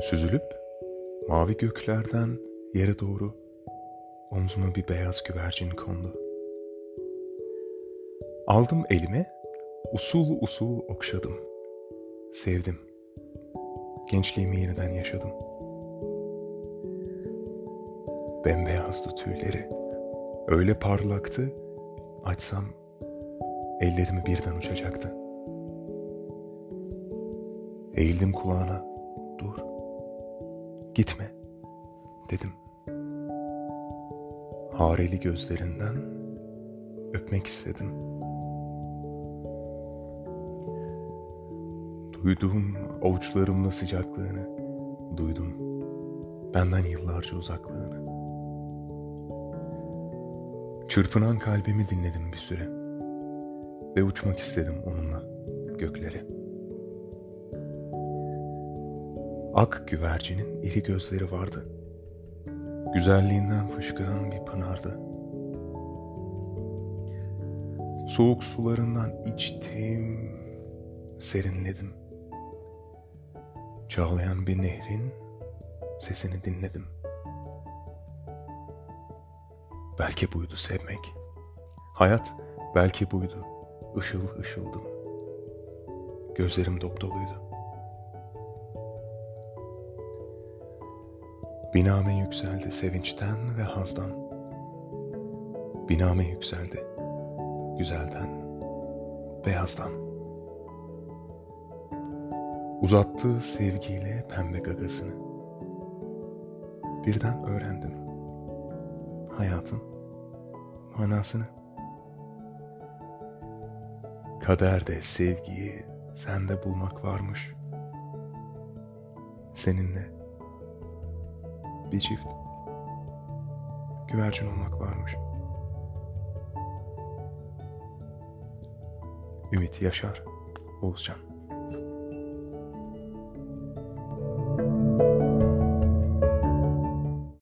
Süzülüp mavi göklerden yere doğru omzuma bir beyaz güvercin kondu. Aldım elime, usul usul okşadım. Sevdim. Gençliğimi yeniden yaşadım. Bembeyazdı tüyleri. Öyle parlaktı, açsam ellerimi birden uçacaktı. Eğildim kulağına, gitme dedim. Hareli gözlerinden öpmek istedim. Duyduğum avuçlarımla sıcaklığını, duydum benden yıllarca uzaklığını. Çırpınan kalbimi dinledim bir süre ve uçmak istedim onunla göklere. Ak güvercinin iri gözleri vardı. Güzelliğinden fışkıran bir pınardı. Soğuk sularından içtim, serinledim. Çağlayan bir nehrin sesini dinledim. Belki buydu sevmek. Hayat belki buydu. Işıl ışıldım. Gözlerim dop Biname yükseldi sevinçten ve hazdan. Biname yükseldi güzelden, beyazdan. Uzattığı sevgiyle pembe gagasını. Birden öğrendim hayatın manasını. Kaderde sevgiyi sende bulmak varmış. Seninle bir çift güvercin olmak varmış. Ümit Yaşar Oğuzcan